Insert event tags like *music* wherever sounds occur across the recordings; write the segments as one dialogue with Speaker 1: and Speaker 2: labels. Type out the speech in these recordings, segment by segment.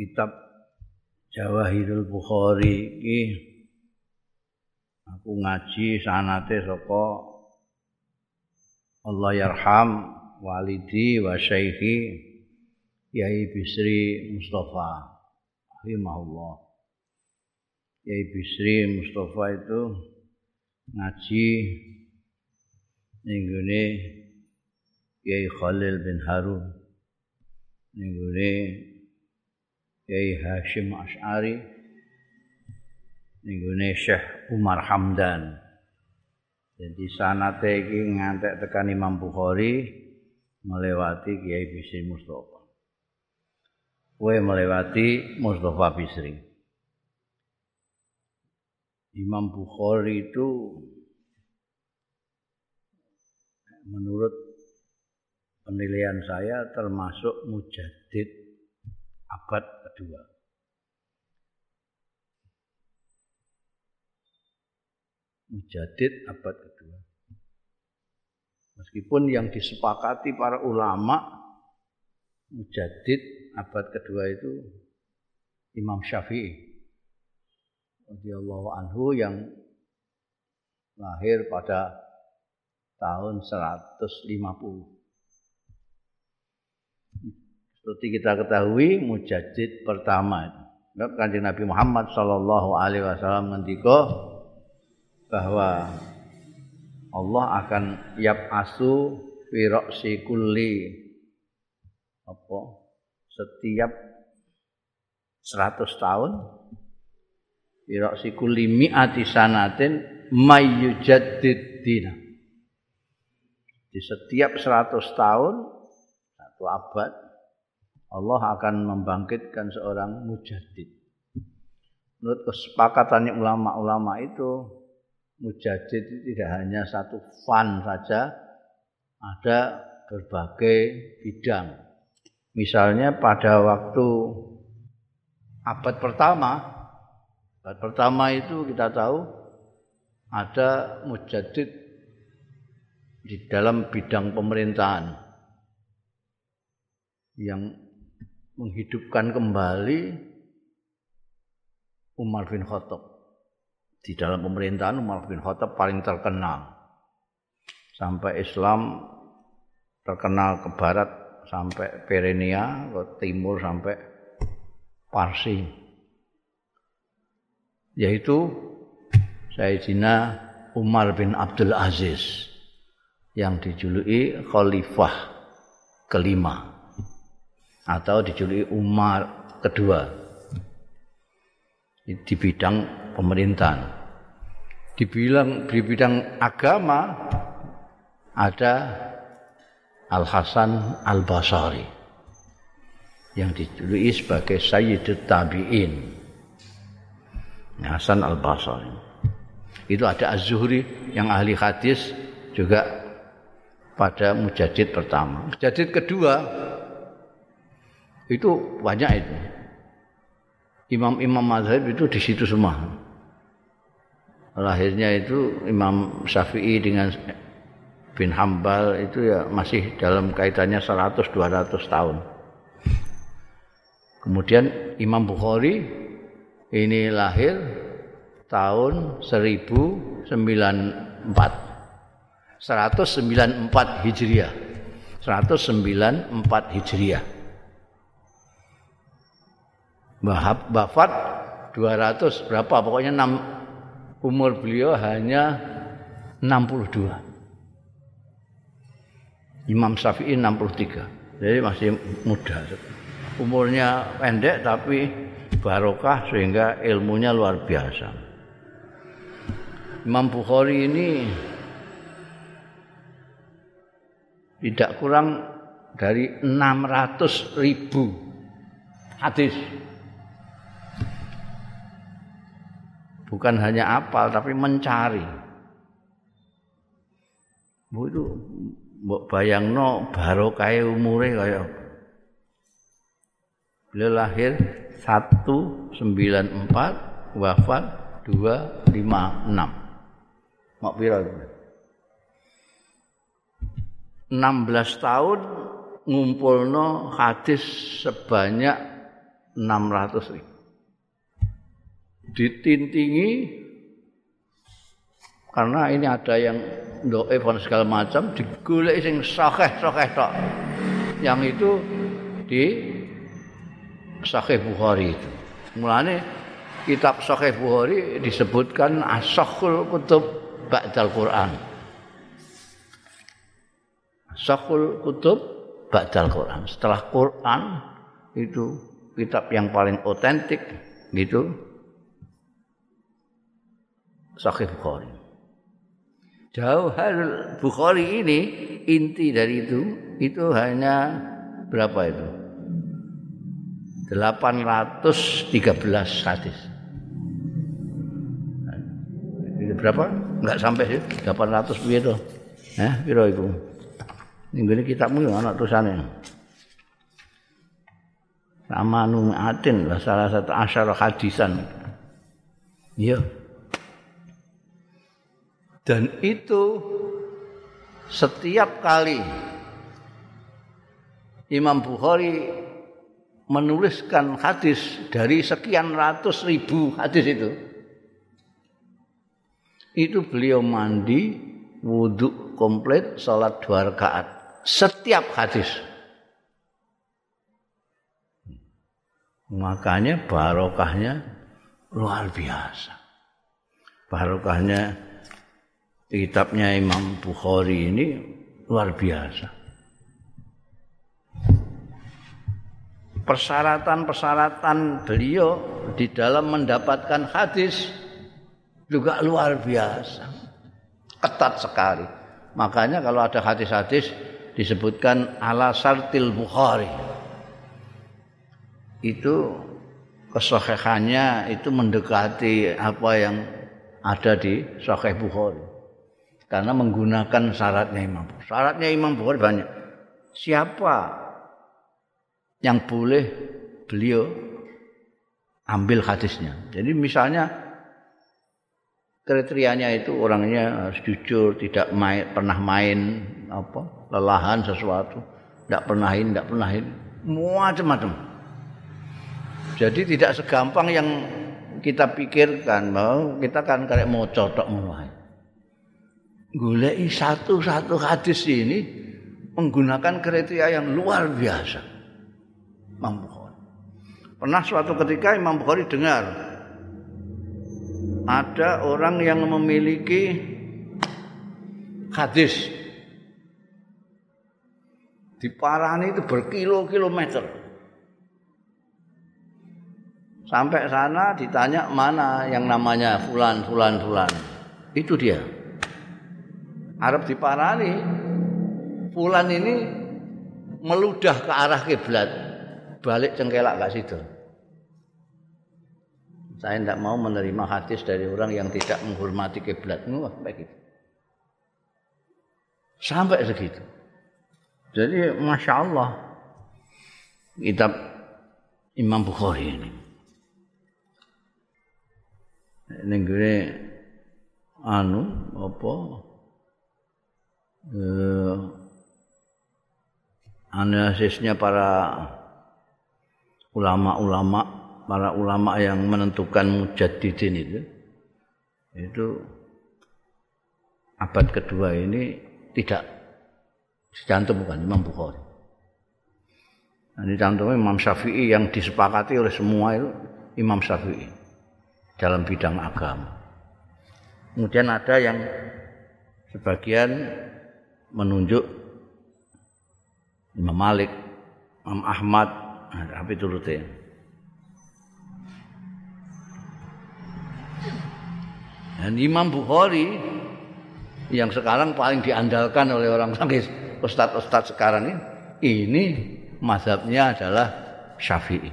Speaker 1: kitab Jawahirul Bukhari iki. Aku ngaji sanate saka Allah yarham walidi wa syaihi Yai Bisri Mustafa rahimahullah. Yai Bisri Mustafa itu ngaji ninggune Yai Khalil bin Harun. Ninggune Yai Hashim Ash'ari ninggune Syekh Umar Hamdan. Jadi sanate iki ngantek tekan Imam Bukhari melewati Kiai Bisri Mustafa. Kowe melewati Mustafa Bisri. Imam Bukhari itu menurut penilaian saya termasuk mujadid abad kedua. Mujadid abad kedua. Meskipun yang disepakati para ulama mujadid abad kedua itu Imam Syafi'i radhiyallahu anhu yang lahir pada tahun 150. Seperti kita ketahui mujadid pertama Kanjeng Nabi Muhammad sallallahu alaihi wasallam ngendika bahwa Allah akan yap asu fi kulli. Apa? Setiap 100 tahun Iroksi kulli mi'ati sanatin mayyujaddid dina. Di setiap 100 tahun satu abad Allah akan membangkitkan seorang mujaddid. Menurut kesepakatan ulama-ulama itu mujaddid tidak hanya satu fan saja, ada berbagai bidang. Misalnya pada waktu abad pertama, abad pertama itu kita tahu ada mujadid di dalam bidang pemerintahan yang menghidupkan kembali Umar bin Khattab. Di dalam pemerintahan Umar bin Khattab paling terkenal. Sampai Islam terkenal ke barat sampai Pirenia, ke timur sampai Parsi. Yaitu Sayyidina Umar bin Abdul Aziz yang dijuluki khalifah kelima atau dijuluki Umar kedua. Di bidang pemerintahan. Dibilang di bidang agama ada Al Hasan Al Basari yang ditulis sebagai Sayyidut Tabi'in. Hasan Al Basari itu ada Az-Zuhri yang ahli hadis juga pada mujadid pertama. Mujadid kedua itu banyak itu imam-imam mazhab itu di situ semua lahirnya itu Imam Syafi'i dengan bin Hambal itu ya masih dalam kaitannya 100 200 tahun. Kemudian Imam Bukhari ini lahir tahun 1094. 194 Hijriah. 194 Hijriah. Wahab wafat 200 berapa pokoknya 6 umur beliau hanya 62. Imam Syafi'i 63. Jadi masih muda. Umurnya pendek tapi barokah sehingga ilmunya luar biasa. Imam Bukhari ini tidak kurang dari 600 ribu hadis. Bukan hanya apal tapi mencari. Bu itu mbok bayangno barokah umure kaya beliau lahir 194 wafat 256 mak pira 16 tahun ngumpulno hadis sebanyak 600 ribu. Ditintingi karena ini ada yang doa dan segala macam digolek sing sahih-sahih tok. Yang itu di Sahih Bukhari itu. Mulane kitab Sahih Bukhari disebutkan asahul kutub ba'dal Quran. Asahul kutub ba'dal Quran. Setelah Quran itu kitab yang paling otentik gitu Sahih Bukhari. Jauhar Bukhari ini inti dari itu itu hanya berapa itu? 813 hadis. Berapa? Enggak sampai sih, 800 piye to? Eh, piro iku? Ning kitabmu yang anak tulisannya. Sama atin lah salah satu asyara hadisan. Iya. Dan itu setiap kali Imam Bukhari menuliskan hadis dari sekian ratus ribu hadis itu itu beliau mandi wudhu komplit sholat dua rakaat. Setiap hadis. Makanya barokahnya luar biasa. Barokahnya kitabnya Imam Bukhari ini luar biasa persyaratan-persyaratan beliau di dalam mendapatkan hadis juga luar biasa. Ketat sekali. Makanya kalau ada hadis-hadis disebutkan ala sartil Bukhari. Itu kesohehannya itu mendekati apa yang ada di Sahih Bukhari. Karena menggunakan syaratnya Imam Bukhari. Syaratnya Imam Bukhari banyak. Siapa yang boleh beliau ambil hadisnya. Jadi misalnya kriterianya itu orangnya harus jujur, tidak main, pernah main apa lelahan sesuatu, tidak pernah ini, tidak pernah ini, macam-macam. Jadi tidak segampang yang kita pikirkan bahwa kita kan kayak mau cocok mulai. Gulei satu-satu hadis ini menggunakan kriteria yang luar biasa. Imam Bukhari. Pernah suatu ketika Imam Bukhari dengar ada orang yang memiliki hadis di Parani itu berkilo-kilometer. Sampai sana ditanya mana yang namanya fulan fulan fulan. Itu dia. Arab di Parani fulan ini meludah ke arah kiblat balik cengkelak gak situ. Saya tidak mau menerima hadis dari orang yang tidak menghormati kiblat. Wah, baik itu. Sampai segitu. Jadi masya Allah kitab Imam Bukhari ini. Ini gue anu apa? Eh, analisisnya para ulama-ulama para ulama yang menentukan mujaddidin itu itu abad kedua ini tidak dicantumkan Imam Bukhari. Nah, dicantumkan Imam Syafi'i yang disepakati oleh semua itu Imam Syafi'i dalam bidang agama. Kemudian ada yang sebagian menunjuk Imam Malik, Imam Ahmad, Tapi turute. Dan Imam Bukhari yang sekarang paling diandalkan oleh orang sakit ustadz-ustadz sekarang ini, ini mazhabnya adalah Syafi'i.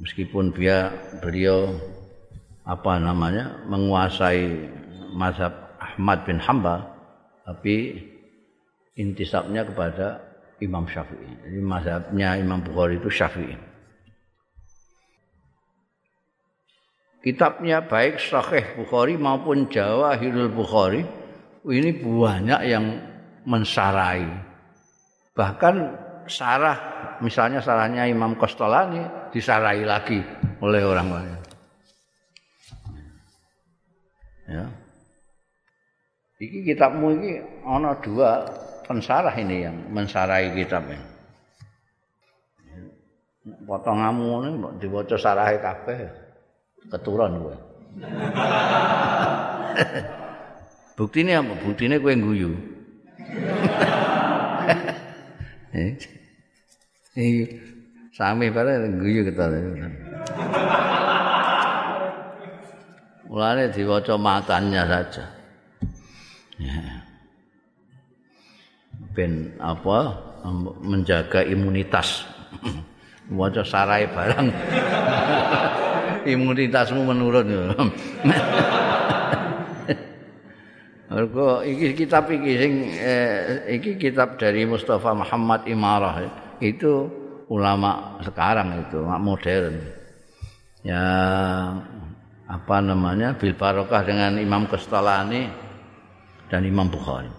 Speaker 1: Meskipun dia beliau apa namanya menguasai mazhab Ahmad bin Hambal, tapi intisabnya kepada Imam Syafi'i. Jadi mazhabnya Imam Bukhari itu Syafi'i. Kitabnya baik Sahih Bukhari maupun Jawahirul Bukhari ini banyak yang mensarai. Bahkan sarah misalnya sarahnya Imam Kostolani disarai lagi oleh orang lain. Ya. Iki kitabmu iki ana dua pensarah ini yang mensarai kitab ini. Potonganmu ini diwaca sarahe kabeh keturun kowe. *laughs* Buktine apa? Buktine kowe guyu. *laughs* Eh. Iki sami bare guyu ketara. Mulane diwaca matanya saja. Ya. Ben apa menjaga imunitas. *clears throat* Waca sarai barang. *laughs* Imunitasmu menurun. *laughs* Mergo iki kitab iki sing eh, iki kitab dari Mustafa Muhammad Imarah itu ulama sekarang itu modern. Ya apa namanya bil barokah dengan Imam Kestalani dan Imam Bukhari.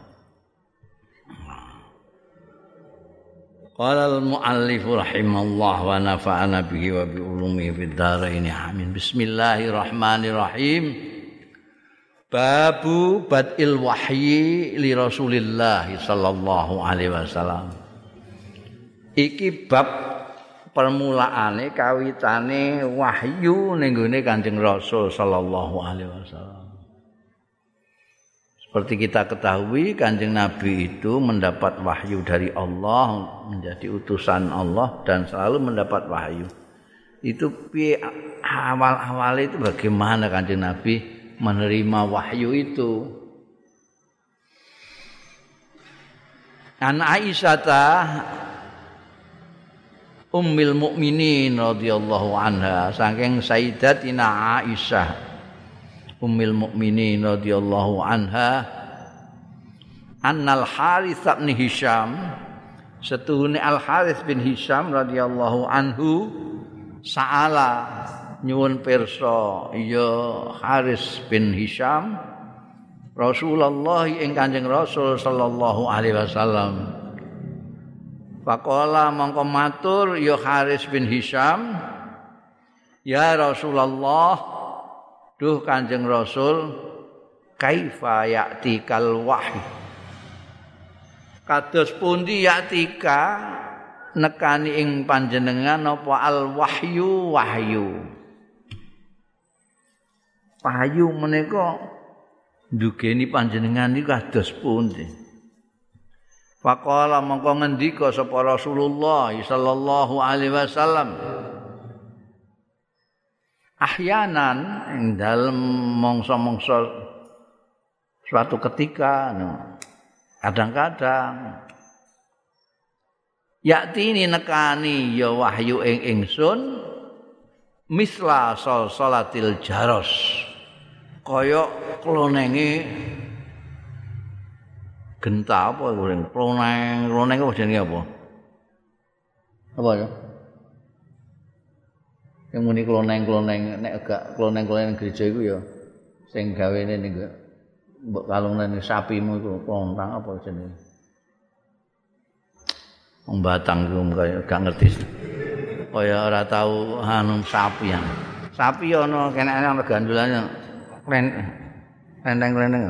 Speaker 1: Qala al-muallif rahimallah wa nafa'ana bihi wa bi ulumihi fid dharain amin. Bismillahirrahmanirrahim. Babu badil wahyi li Rasulillah sallallahu alaihi wasallam. Iki bab permulaane kawitane wahyu ning gone Kanjeng Rasul sallallahu alaihi wasallam. Seperti kita ketahui Kanjeng Nabi itu mendapat wahyu dari Allah, menjadi utusan Allah dan selalu mendapat wahyu. Itu awal-awal itu bagaimana Kanjeng Nabi menerima wahyu itu. An Aisyah Ummul Mukminin radhiyallahu anha saking Sayyidatina Aisyah Ummul Mukminin radhiyallahu anha Annal Harits bin Hisham setuhune Al Harits bin Hisham radhiyallahu anhu sa'ala nyuwun pirsa ya Haris bin Hisham Rasulullah ing Kanjeng Rasul sallallahu alaihi wasallam. Faqala mongko matur ya Haris bin Hisham Ya Rasulullah duh Kanjeng Rasul kaifa ya'tikal wahyu? Kados pundi ya'tika nekani ing panjenengan apa al wahyu wahyu? Payu menika ndugeni panjenengan iki kados pundi? Faqala mongko ngendika sapa Rasulullah sallallahu alaihi wasallam Ahyanan ing dalem mangsa-mangsa suatu ketika kadang-kadang. Yakti ini nekani ya wahyu ing ingsun misla sol salatil jaros. Kaya klonenge genta apa kloneng kloneng apa jenenge apa? Apa ya yang muni kloneng kloneng nek gak kloneng kloneng gereja iku ya sing gawene ning mbok kalungan sapimu iku klontang apa jenenge? Wong batang iku gak ngerti. Kaya ora tau anu sapi ya sapi ana kene ana gandulane lenteng-lenteng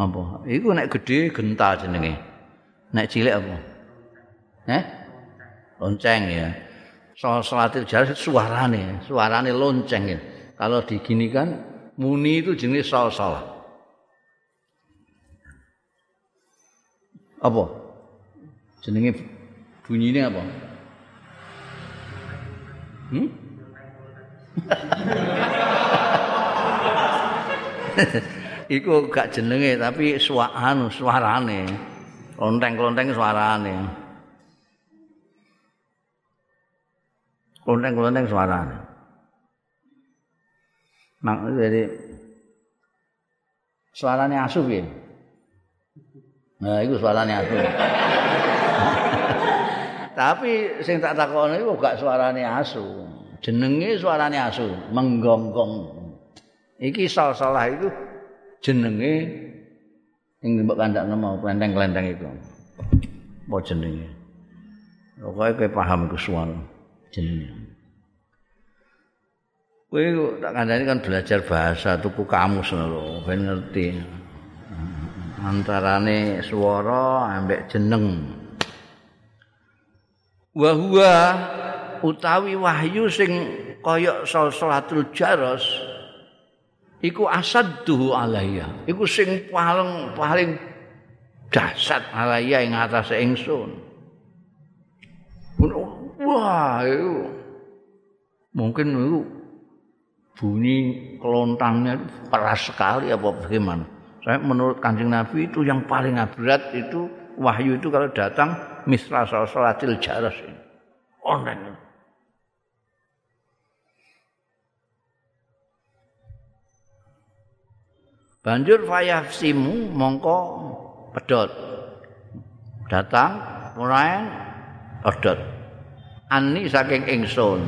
Speaker 1: apa? Iku nek gedhe genta jenenge. Nek cilik apa? Eh lonceng ya salatil jaris suarane suarane lonceng ya. Kalau diginikan muni itu jenis sol sol apa? Jenenge bunyinya apa? Hmm? *laughs* iku gak jenenge tapi suarane suarane. Lonteng-lonteng suarane lonteng-lonteng suarane mak jadi suarane asu piye nah iku suarane asu *laughs* tapi sing tak takoni iku gak suarane asu jenenge suarane asu menggonggong iki salah-salah itu jenenge sing mbok kandakno mau klenteng-klenteng itu. Apa jenenge? Pokoke kowe paham iku suara jenenge. Kowe tak kandhani kan belajar bahasa tuku kamus lho, ben ngerti. Antarane swara ambek jeneng. Wa huwa utawi wahyu sing kaya salatul jaros iku asadduhu alayya. Iku sing paling paling dahsyat alayya ing atase ingsun. Wah, itu mungkin itu bunyi kelontangnya keras sekali apa bagaimana. Saya menurut kancing Nabi itu yang paling berat itu wahyu itu kalau datang misra salatil jaras ini. Online. Banjur fayafsimu mongko pedot. Datang mulai pedot. Ani saking ingsun.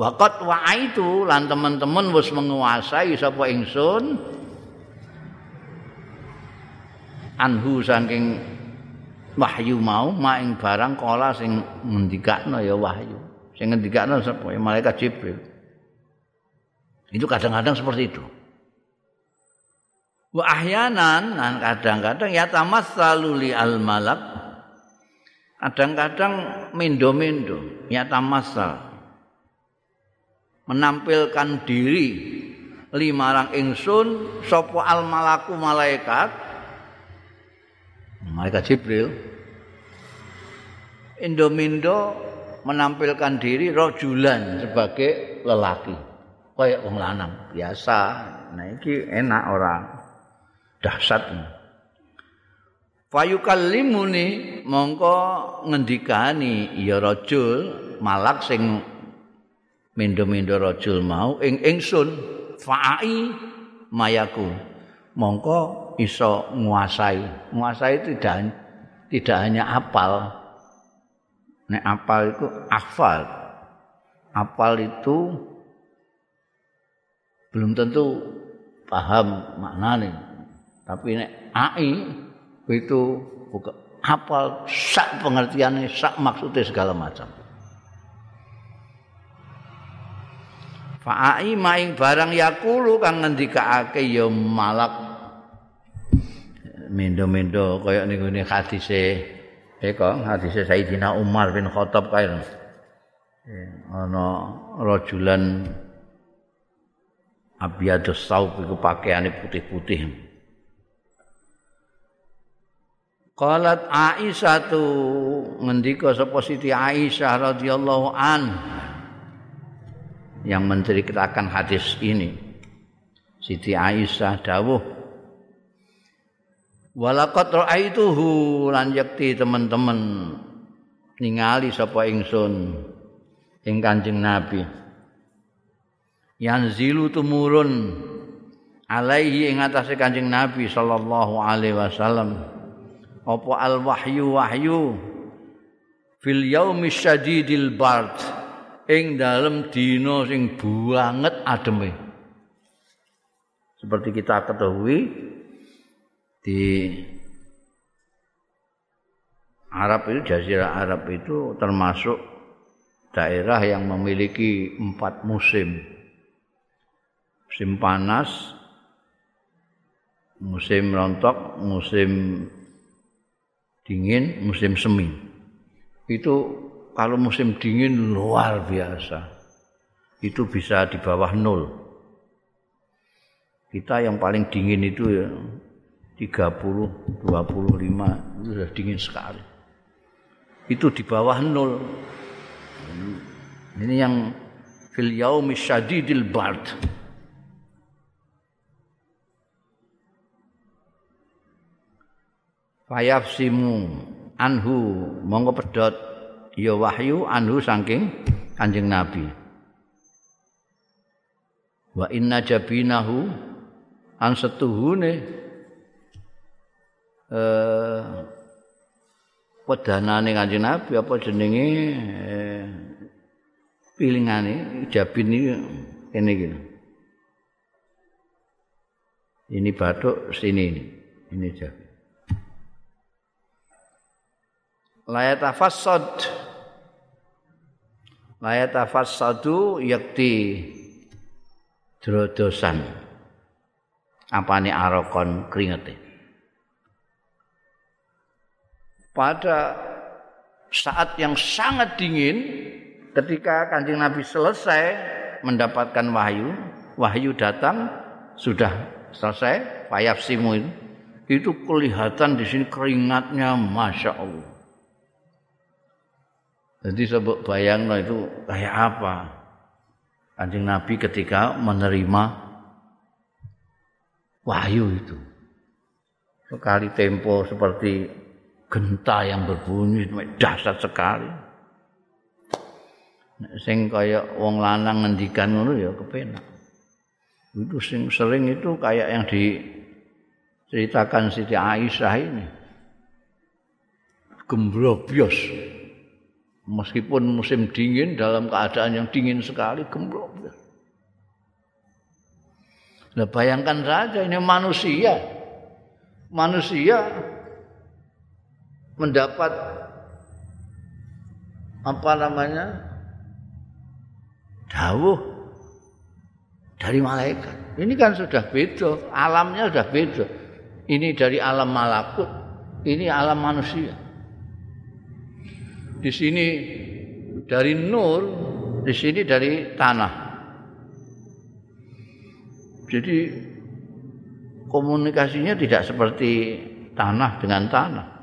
Speaker 1: Waqat wa itu lan teman-teman wis menguasai sapa ingsun anhu saking wahyu mau maing barang kala sing ngendikakno ya wahyu. Sing ngendikakno sapa ya malaikat Jibril. Itu kadang-kadang seperti itu. Wa ahyanan dan kadang-kadang ya tamassalu li al malak kadang-kadang mendo-mendo ya tamassal menampilkan diri. Limarang ingsun sapa al malaku malaikat? Malaikat Jibril. Indomindo menampilkan diri rojulan sebagai lelaki. Kayak wong lanang biasa. Nah iki enak orang dahsyat. Fayukallimuni mongko ngendikani ya rajul malak sing mendo-mendo rajul mau ing ingsun. Fa'i. Mayaku mongko iso nguasai. Nguasai tidak tidak hanya apal. Nek apal itu hafal apal itu belum tentu paham maknanya tapi nek ai itu bukan hafal sak pengertiannya sak maksudnya segala macam Fa'ai maing barang yakulu kang ngendikake ya malak. Mendo-mendo kaya ning ngene hadise eh hadise Sayyidina Umar bin Khattab kae ana rajulan abiyadus saub iku pakaiane putih-putih. Qalat Aisyah tu ngendika sapa Siti Aisyah radhiyallahu anha yang menceritakan hadis ini. Siti Aisyah dawuh Walaqad ra'aituhu lan yakti teman-teman ningali sapa ingsun ing Kanjeng Nabi. Yanzilu tumurun alaihi ing atase Kanjeng Nabi sallallahu alaihi wasallam. Apa al wahyu wahyu fil yaumi syadidil bard ing dalem dina sing banget ademe. Seperti kita ketahui di Arab itu Jazirah Arab itu termasuk daerah yang memiliki empat musim. Musim panas, musim rontok, musim dingin, musim semi. Itu kalau musim dingin luar biasa. Itu bisa di bawah nol. Kita yang paling dingin itu ya 30, 25 itu sudah dingin sekali. Itu di bawah nol. Ini yang fil yaumi syadidil bard. Fayafsimu anhu monggo pedot ya wahyu anhu saking Kanjeng Nabi. Wa inna jabinahu an setuhune eh pedanane Kanjeng Nabi apa jenenge eh, pilingane jabin iki kene iki. Ini batuk sini ini. Ini jabin. la yatafassad la yatafassadu yakti drodosan. Apane arokon keringete pada saat yang sangat dingin ketika kanjeng Nabi selesai mendapatkan wahyu wahyu datang sudah selesai simu itu itu kelihatan di sini keringatnya masya Allah jadi sebut bayang itu kayak apa kanjeng Nabi ketika menerima wahyu itu sekali tempo seperti genta yang berbunyi dahsyat sekali. Sing kaya wong lanang ngendikan ngono ya kepenak. Itu sing sering itu kayak yang diceritakan Siti Aisyah ini. Gembrobyos. Meskipun musim dingin dalam keadaan yang dingin sekali gembrobyos. Nah, bayangkan saja ini manusia. Manusia mendapat apa namanya dawuh dari malaikat. Ini kan sudah beda, alamnya sudah beda. Ini dari alam malakut, ini alam manusia. Di sini dari nur, di sini dari tanah. Jadi komunikasinya tidak seperti tanah dengan tanah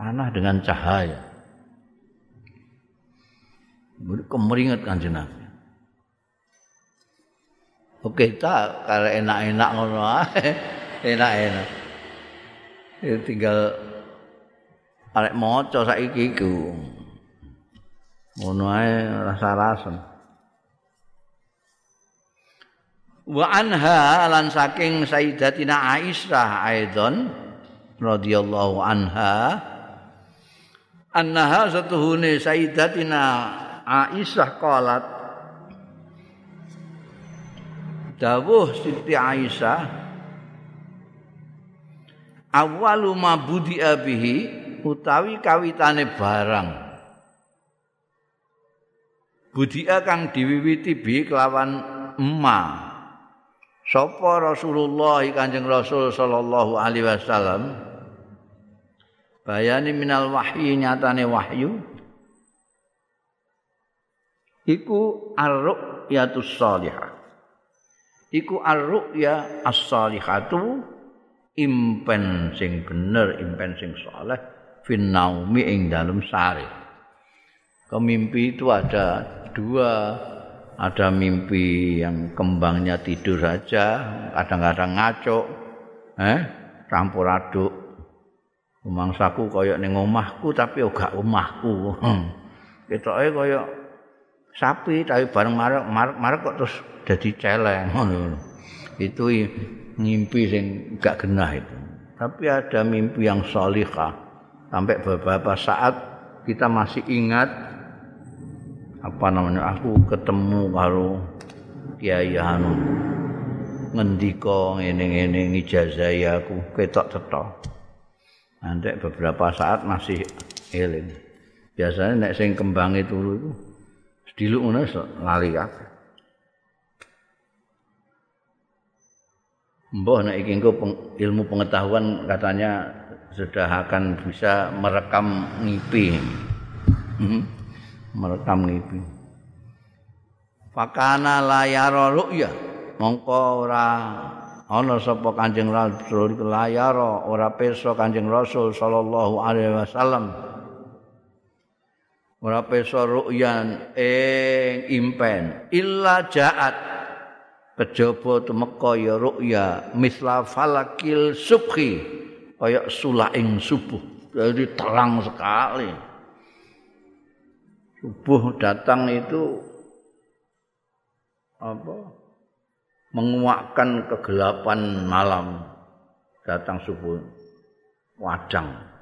Speaker 1: panah dengan cahaya. Kemeringat kanjeng. Oke, tak kalau enak-enak ngono *laughs* enak-enak. Ya tinggal arek maca saiki iku. Ngono ae rasa-rasa. Wa anha lan saking Sayyidatina Aisyah aidon radhiyallahu anha annaha satuhune sayyidatina Aisyah qalat dawuh Siti Aisyah awalu ma budi abihi utawi kawitane barang. Budia kang diwiwiti bi kelawan emma sapa Rasulullah Kanjeng Rasul sallallahu alaihi wasallam? Bayani minal wahyi nyatane wahyu. Iku ar-ru'yatus salihah. Iku ar-ru'ya as-salihatu impen sing bener impen sing saleh fin naumi ing dalem sare kemimpi itu ada dua ada mimpi yang kembangnya tidur saja kadang-kadang ngaco eh campur aduk Mangsaku kaya ning omahku tapi ora omahku. Ketoke kaya sapi tapi bareng marek marek kok terus dadi celeng ngono. Itu mimpi sing gak genah itu. Tapi ada mimpi yang salihah. Sampai beberapa saat kita masih ingat apa namanya aku ketemu karo Kiai Hanu ngendika ngene-ngene ngijazahi aku ketok cetok. Nanti beberapa saat masih eling. Biasanya nek sing kembang itu itu sediluk ngono lali kabeh. Mbah nek iki ilmu pengetahuan katanya sudah akan bisa merekam ngipi. Hmm? Merekam ngipi. Fakana layar ru'ya mongko ora ana sapa Kanjeng Rasul layar ora peso Kanjeng Rasul sallallahu alaihi wasallam ora peso ru'yan ing impen illa jaat kejaba tumeka ya ru'ya misla falakil subhi kaya sulaing subuh. Jadi terang sekali. Subuh datang itu apa? Menguakkan kegelapan malam. Datang subuh. Wadang.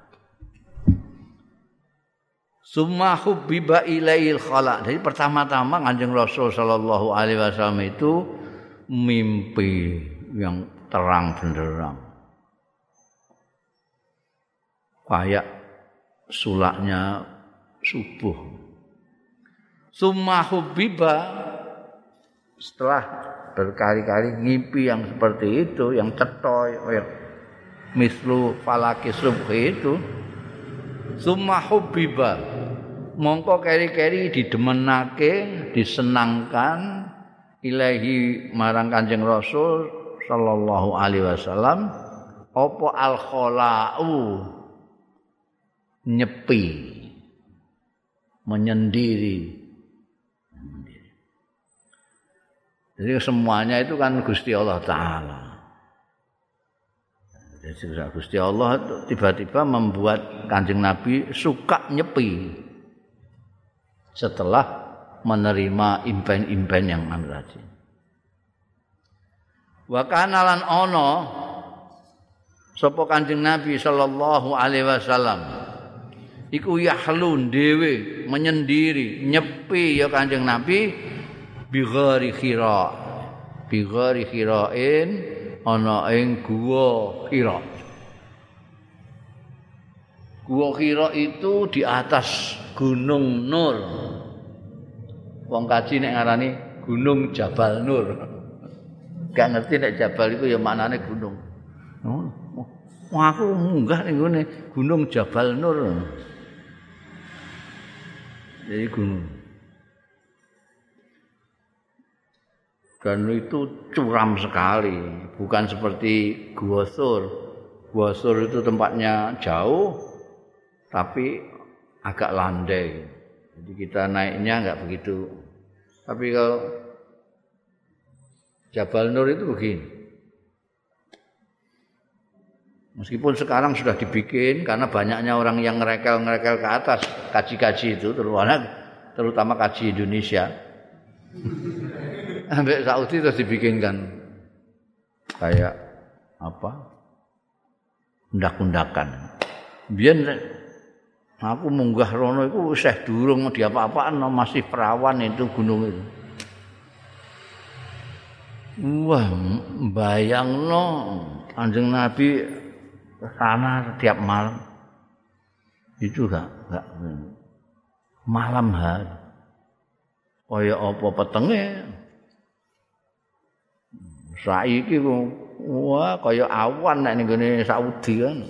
Speaker 1: Summa hubbiba ilail khala jadi pertama-tama Kanjeng Rasul sallallahu alaihi wasallam itu mimpi yang terang benderang kayak sulaknya subuh. Summa hubbiba. Setelah berkali-kali ngimpi yang seperti itu, yang cetoy, mislu falaki subhi itu, summa hubbiba. Mongko keri-keri didemenake, disenangkan ilahi marang Kanjeng Rasul sallallahu alaihi wasallam. Apa al khalau nyepi menyendiri Jadi semuanya itu kan Gusti Allah taala. Jadi Gusti Allah tiba-tiba membuat Kanjeng Nabi suka nyepi setelah menerima impen-impen yang anu tadi. Wa kana lan ana sapa Nabi sallallahu alaihi wasallam iku yahlun dhewe menyendiri nyepi ya Kanjeng Nabi bi ghari khira bi ghari khirain ana ing guwa khira Gua Khira itu di atas Gunung Nur. Wong kaji nek ngarani Gunung Jabal Nur. *laughs* Gak ngerti nek Jabal itu ya maknane gunung. Oh, oh aku munggah ning Gunung Jabal Nur. Jadi gunung. Dan itu curam sekali, bukan seperti Gua Sur. Gua Sur itu tempatnya jauh, tapi agak landai. Jadi kita naiknya enggak begitu. Tapi kalau Jabal Nur itu begini. Meskipun sekarang sudah dibikin karena banyaknya orang yang ngerekel-ngerekel ke atas kaji-kaji itu terutama terutama kaji Indonesia. *laughs* Sampai Saudi terus dibikinkan kayak apa? Undak-undakan. Biar Aku munggah rono iku wis durung diapa-apaan masih perawan itu gunung itu. Wah, bayangno Kanjeng Nabi sana setiap malam. Itu gak, gak malam hari. Kaya apa petenge? Saiki wah kaya awan nek ning Saudi kan.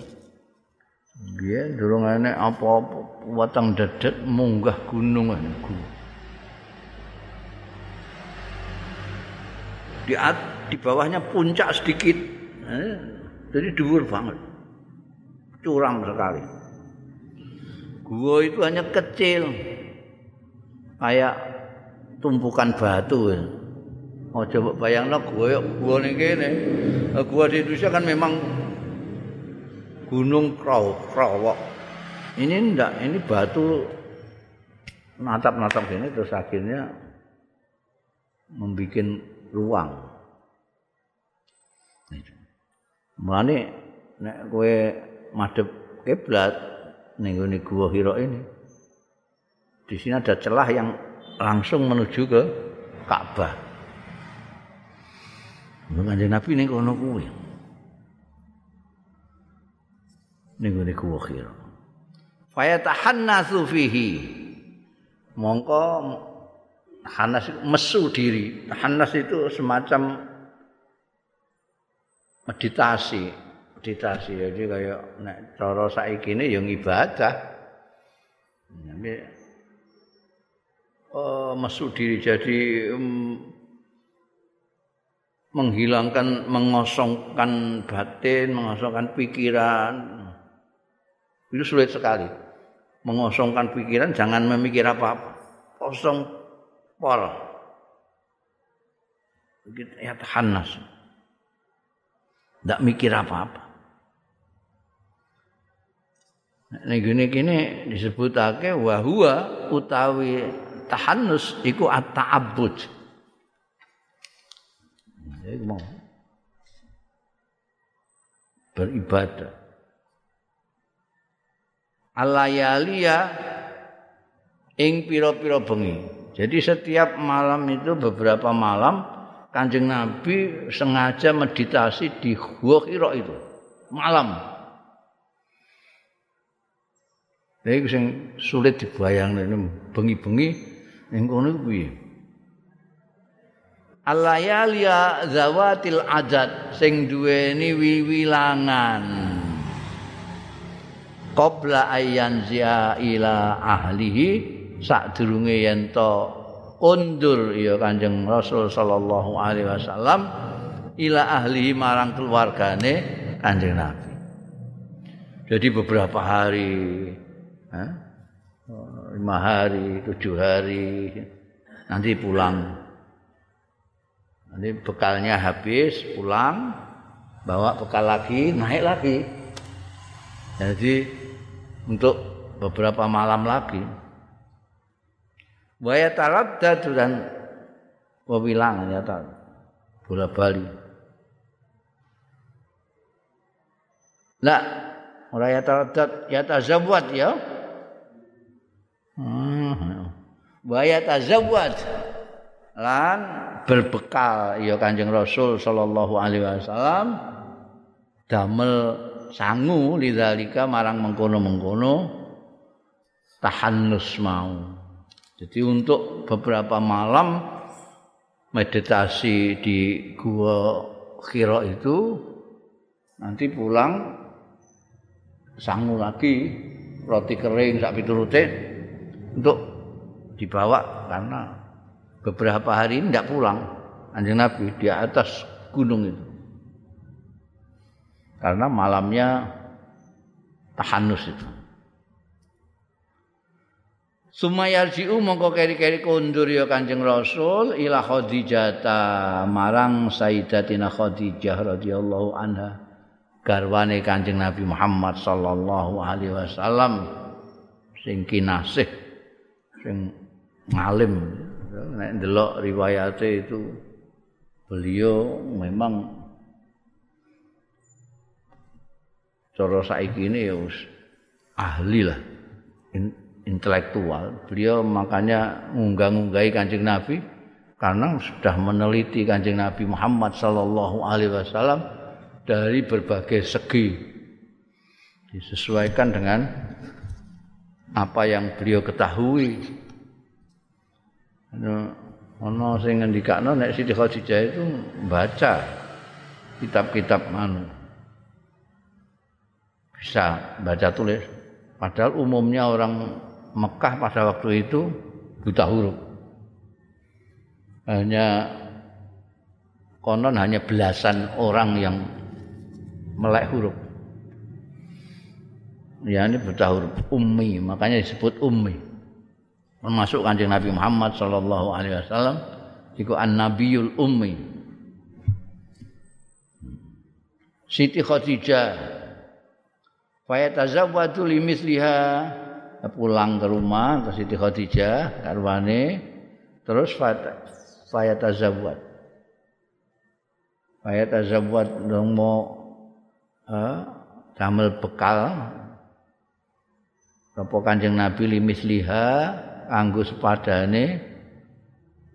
Speaker 1: Biyen durung enek apa-apa weteng dedet munggah gunung niku. Di at, di bawahnya puncak sedikit. Eh, jadi dhuwur banget. Curam sekali. Gua itu hanya kecil. Kayak tumpukan batu. Oh coba bayangno gua gua ning kene. Gua di Indonesia kan memang gunung Krawok. Ini enggak, ini batu natap-natap ini terus akhirnya membuat ruang. Mulane nek kowe madhep kiblat ning ngene gua Hira ini. Di sini ada celah yang langsung menuju ke Ka'bah. Kanjeng Nabi ning kono kuwi. niku niku wakhir fayatahannasu fihi mongko hanas mesu diri hanas itu semacam meditasi meditasi jadi kayak nek cara saiki ini yang ibadah jadi oh, mesu diri jadi um, menghilangkan mengosongkan batin mengosongkan pikiran Itu sulit sekali. Mengosongkan pikiran jangan memikir apa-apa. Kosong pol. Begitu ya tahannas. Tidak mikir apa-apa. Nek gini gini disebutake wahwa utawi tahannus iku at-ta'abbud. Jadi mau beribadah. alayalia ing pira-pira bengi. Jadi setiap malam itu beberapa malam Kanjeng Nabi sengaja meditasi di Gua itu malam. Lha sing sulit dibayangno bengi-bengi ning kono kuwi. Alayalia zawatil adad sing duweni wiwilangan. Qabla ayyan zia ila ahlihi sadurunge yen to undur ya Kanjeng Rasul sallallahu alaihi wasallam ila ahlihi marang keluargane Kanjeng Nabi. Jadi beberapa hari lima hari, tujuh hari, nanti pulang. Nanti bekalnya habis, pulang, bawa bekal lagi, naik lagi. Jadi untuk beberapa malam lagi. Waya taraddat dan wawilangan ya bola bali. Lah, ora ya taraddat ya ya. Hmm. Wa ya tazawwad lan berbekal ya Kanjeng Rasul sallallahu alaihi wasallam damel sangu lidzalika marang mengkono-mengkono tahannus mau. Jadi untuk beberapa malam meditasi di gua Khira itu nanti pulang sangu lagi roti kering sak piturute untuk dibawa karena beberapa hari ini tidak pulang anjing Nabi di atas gunung itu. Karena malamnya tahanus itu. Sumayarji'u mongko keri-keri kundur ya Kanjeng Rasul ila Khadijah marang Sayyidatina Khadijah radhiyallahu anha garwane Kanjeng Nabi Muhammad sallallahu alaihi wasallam sing kinasih sing ngalim. Nek ndelok riwayate itu beliau memang cara saiki ini ya ahli lah intelektual. Beliau makanya ngunggah-ngunggahi kanjeng Nabi karena sudah meneliti kanjeng Nabi Muhammad Sallallahu Alaihi Wasallam dari berbagai segi disesuaikan dengan apa yang beliau ketahui. Ono sing ngendikakno nek Siti Khadijah itu baca kitab-kitab anu. Bisa baca tulis. Padahal umumnya orang Mekah pada waktu itu buta huruf. Hanya konon hanya belasan orang yang melek huruf ya ini buta huruf ummi makanya disebut ummi. Termasuk kanjeng Nabi Muhammad sallallahu alaihi wasallam iku an-nabiyul ummi. Siti Khadijah Faya tazawwadu limisliha pulang ke rumah ke Siti Khadijah karwane. Terus faya tazawwad faya tazawwad dong mau eh, damel bekal apa Kanjeng Nabi limisliha kanggo sepadane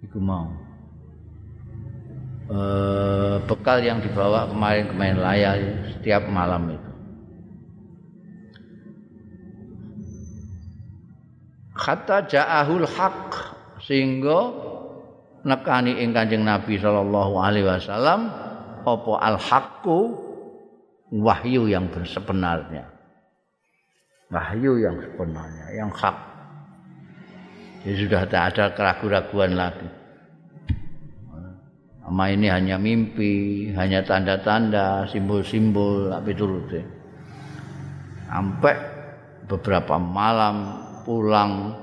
Speaker 1: iku mau. E, bekal yang dibawa kemarin-kemarin layar setiap malam itu. Kata ja'ahul haq sehingga nekani ing Kanjeng Nabi sallallahu alaihi wasallam apa al haqqu wahyu yang sebenarnya wahyu yang sebenarnya yang hak Ya sudah tak ada keraguan-raguan lagi. Ama ini hanya mimpi, hanya tanda-tanda, simbol-simbol, tapi turut Sampai beberapa malam pulang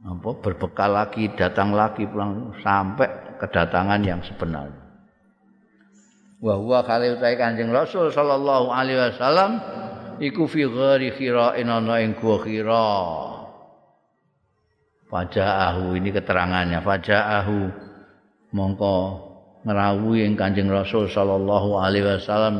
Speaker 1: apa berbekal lagi datang lagi pulang sampai kedatangan yang sebenarnya. Wa huwa kali utai Kanjeng Rasul sallallahu alaihi wasallam iku fi ghairi khira'in ana ing gua khira'. Faja'ahu ini keterangannya. Faja'ahu mongko ngerawui yang kanjeng Rasul Sallallahu Alaihi Wasallam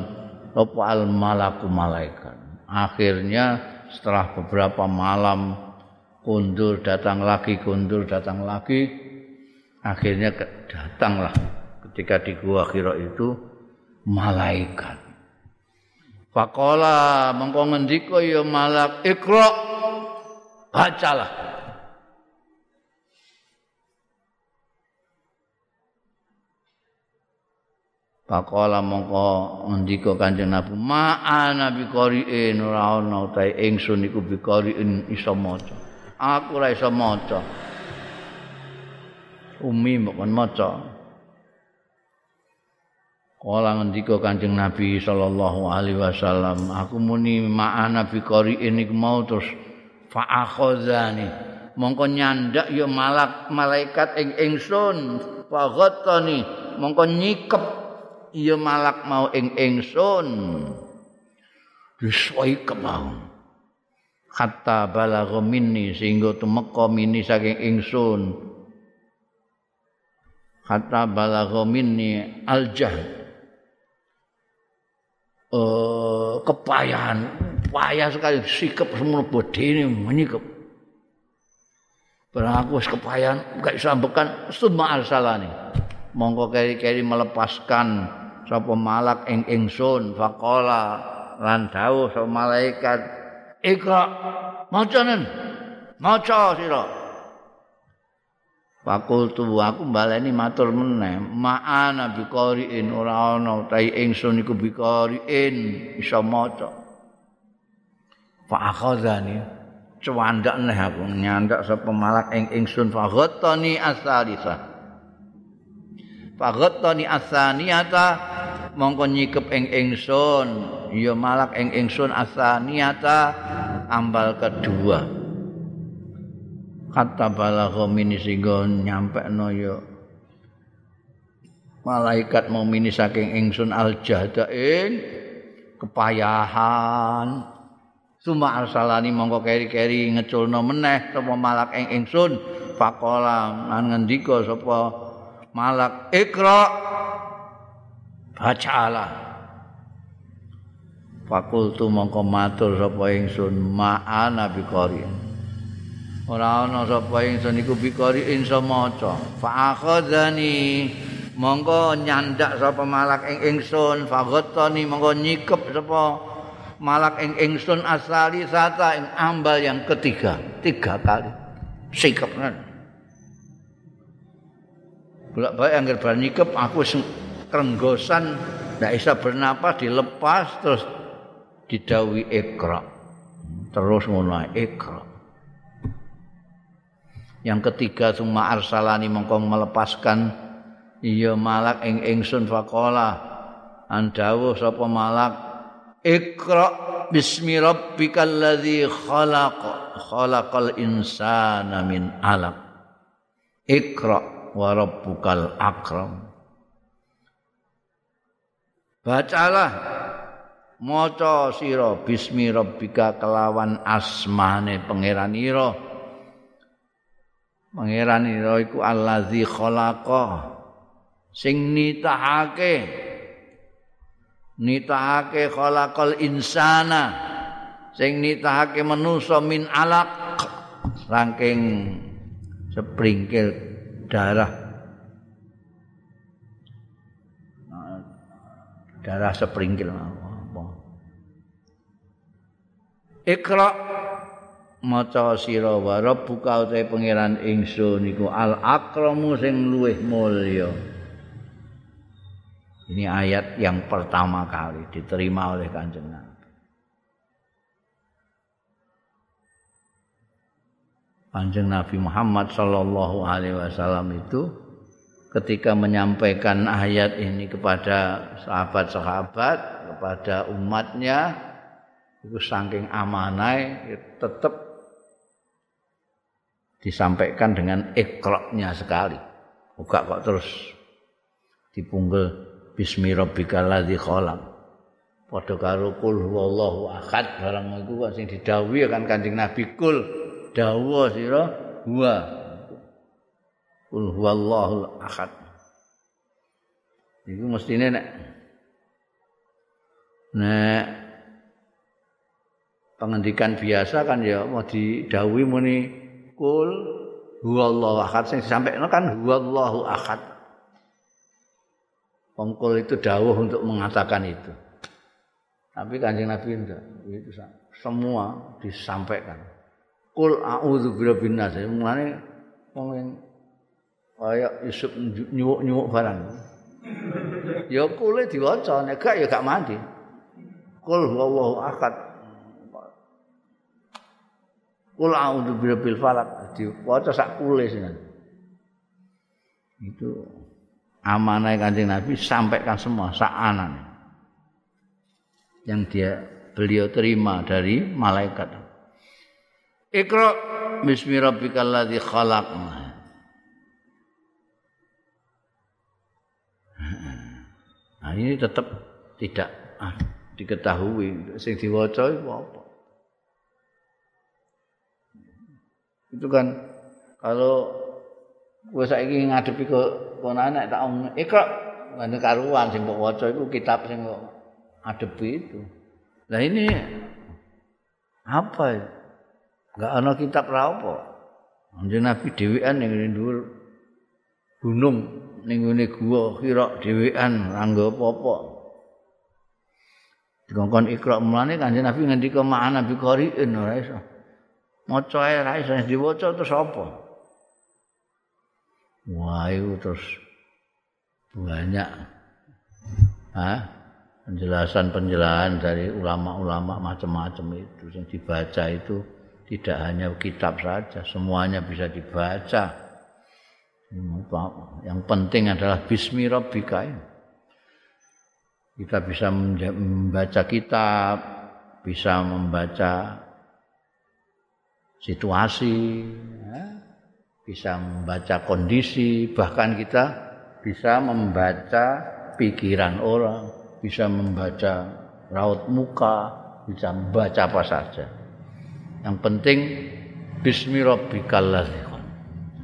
Speaker 1: Apa al malaku malaikat? Akhirnya setelah beberapa malam Kundur datang lagi Kundur datang lagi Akhirnya datanglah Ketika di Gua Kiro itu Malaikat Faqala mengko ngendika ya malak ikra bacalah Pakola mongko ngendika Kanjeng Nabi, "Ma nabi qari'in ora ana utahe ingsun iku bi iso maca. Aku ora iso maca." Umi mbok maca. Kala ngendika Kanjeng Nabi sallallahu alaihi wasallam, "Aku muni ma nabi qari'in iku mau terus fa akhazani." Mongko nyandak ya malak malaikat ing ingsun, fa ghattani. Mongko nyikep iya malak mau ing ingsun. Disoi kemau hatta balagha minni sehingga tumeka mini saking ingsun. Hatta balagha minni aljah uh, kepayahan. Payah sekali sikap semua bodine menyikap. Barang aku kepayahan gak sambekan summa arsalani. Monggo keri-keri melepaskan sapa malak ing ingsun faqala lan dawuh sapa malaikat ikra macanen maca sira Fakultu aku baleni matur meneh. Ma'ana biqariin ora ana utahe ingsun iku biqariin iso maca. Fa akhadhani cuandak neh aku nyandak sapa malak ing ingsun. Fa ghattani asalisa Fa ghattani asaniyata mongko nyikep ing ingsun. Ya malak ing ingsun asaniata ambal kedua kata balagha mini singgo nyampe no ya. Malaikat mau mini saking ingsun al jahda ing kepayahan. Suma arsalani mongko keri-keri ngeculno meneh sapa malak ing ingsun. Faqala lan ngendika sapa malak ikra bacalah. Fakultu mongko matur sapa ingsun ma'ana biqari ora ana sapa ingsun iku biqari insa maca. Fa akhadhani mongko nyandak sapa malak ing ingsun. Faghattani mongko nyikep sapa malak ing ingsun. Asali sata ing ambal yang ketiga. Tiga kali. Sikep bolak-balik anggar bar nyikep aku kerenggosan ndak bisa bernapas dilepas terus didawi ikra terus ngono ikra yang ketiga summa arsalani mengko melepaskan. Iya malak ing ingsun faqala andawuh sapa malak ikra bismi rabbikal ladzi khalaq khalaqal insana min alaq. Ikra wa rabbukal akram. Bacalah maca sira bismi rabbika kelawan asmane pangeran ira pangeran ira iku allazi khalaqa. Sing nitahake. Nitahake khalaqal insana. Sing nitahake manusa min alaq. Saking sepringkil darah. Darah sepringkil. Apa? Ikra maca sira wa rabbuka utahe pangeran ingsun iku al akramu sing luwih mulya. Ini ayat yang pertama kali diterima oleh kanjeng Nabi. Kanjeng Nabi Muhammad sallallahu alaihi wasallam itu ketika menyampaikan ayat ini kepada sahabat-sahabat kepada umatnya itu saking amanai tetap disampaikan dengan ikroknya sekali. Buka kok terus. Dipunggel bismi rabbikal ladzi khalaq. Padha karo kul huwallahu ahad barang iku sing didhawuhi kan Kanjeng Nabi kul dawuh sira huwa. Kul huwallahu ahad. Iku mestine nek nek pengendikan biasa kan ya mau didhawuhi muni kul huwallahu ahad sing disampaikan kan huwallahu ahad. Pengkul itu dawuh untuk mengatakan itu. Tapi Kanjeng Nabi enggak. Itu semua disampaikan. Kul a'udzu birabbin nas. Mulane wong kaya Yusuf nyuwuk-nyuwuk barang. Ya kule diwaca, nek gak ya gak mandi. Kul huwallahu ahad. Kul a'udzu birabbil falaq. Diwaca sak kule. Itu amanah Kanjeng Nabi sampaikan semua sak anane. Yang dia beliau terima dari malaikat. Iqra bismi rabbikal ladzi khalaq. Nah, ini tetap tidak ah, diketahui sing diwaca apa. Itu kan kalau gue saiki ngadepi ke kono anak tak om ikra ngene karuan sing mbok waca iku kitab sing ngadepi itu. Lah ini apa ya? Enggak ana kitab ra apa. Anjing Nabi dhewean ning dhuwur gunung ning ngene gua kira dhewean rangga apa-apa. Dikongkon ikra mulane Kanjeng Nabi ngendika ma'ana bi qari'in ora iso. Maca ae ra iso diwaca terus apa? Wah, itu terus banyak penjelasan-penjelasan dari ulama-ulama macam-macam itu yang dibaca itu tidak hanya kitab saja, semuanya bisa dibaca. Yang penting adalah bismi rabbika. Kita bisa membaca kitab, bisa membaca situasi, ya bisa membaca kondisi, bahkan kita bisa membaca pikiran orang, bisa membaca raut muka, bisa membaca apa saja. Yang penting bismi rabbikal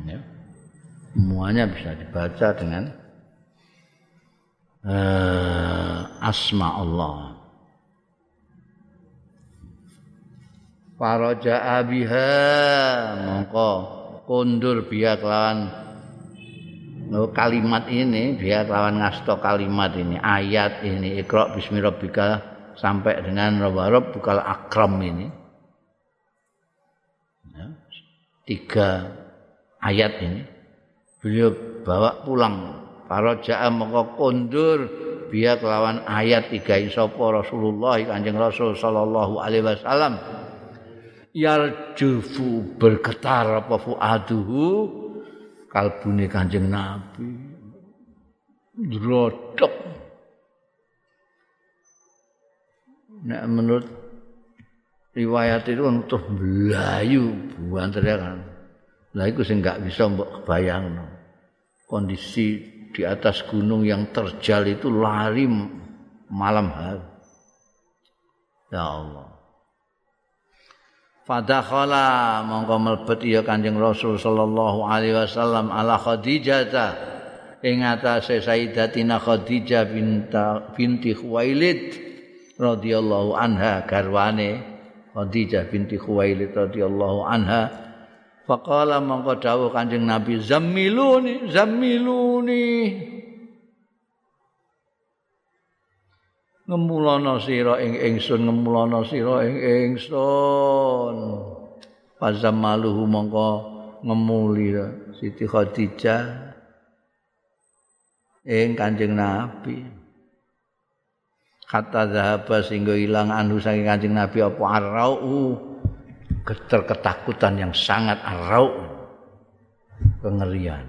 Speaker 1: ya. Semuanya bisa dibaca dengan uh, asma Allah. Faraja abiha mongko kondur biya kelawan no, kalimat ini biya kelawan ngasto kalimat ini ayat ini ikra bismi rabbika sampai dengan rabb bukal akram ini. Ya, tiga ayat ini. Beliau bawa pulang. Para ja'a maka kondur biya kelawan ayat tiga isopo Rasulullah kanjeng Rasul sallallahu alaihi wasallam yarjufu bergetar apa fuaduhu kalbune Kanjeng Nabi. Rodok nek menurut riwayat itu untuk belayu buantara kan. Lah itu sih nggak bisa mbok bayang kondisi di atas gunung yang terjal itu lari malam hari. Ya Allah Fadakhala mongko mlebet ya Kanjeng Rasul sallallahu alaihi wasallam ala Khadijah ta ing atase Sayyidatina Khadijah binta binti Khuwailid radhiyallahu anha garwane Khadijah binti Khuwailid radhiyallahu anha. Faqala mongko dawuh Kanjeng Nabi zammiluni zammiluni ngemulana sira ing ingsun ngemulana sira ing ingsun. Pazamaluhu mongko ngemuli Siti Khadijah ing Kanjeng Nabi. Kata zahaba sehingga hilang anu saking Kanjeng Nabi apa arau. Geter ketakutan yang sangat arau. Kengerian.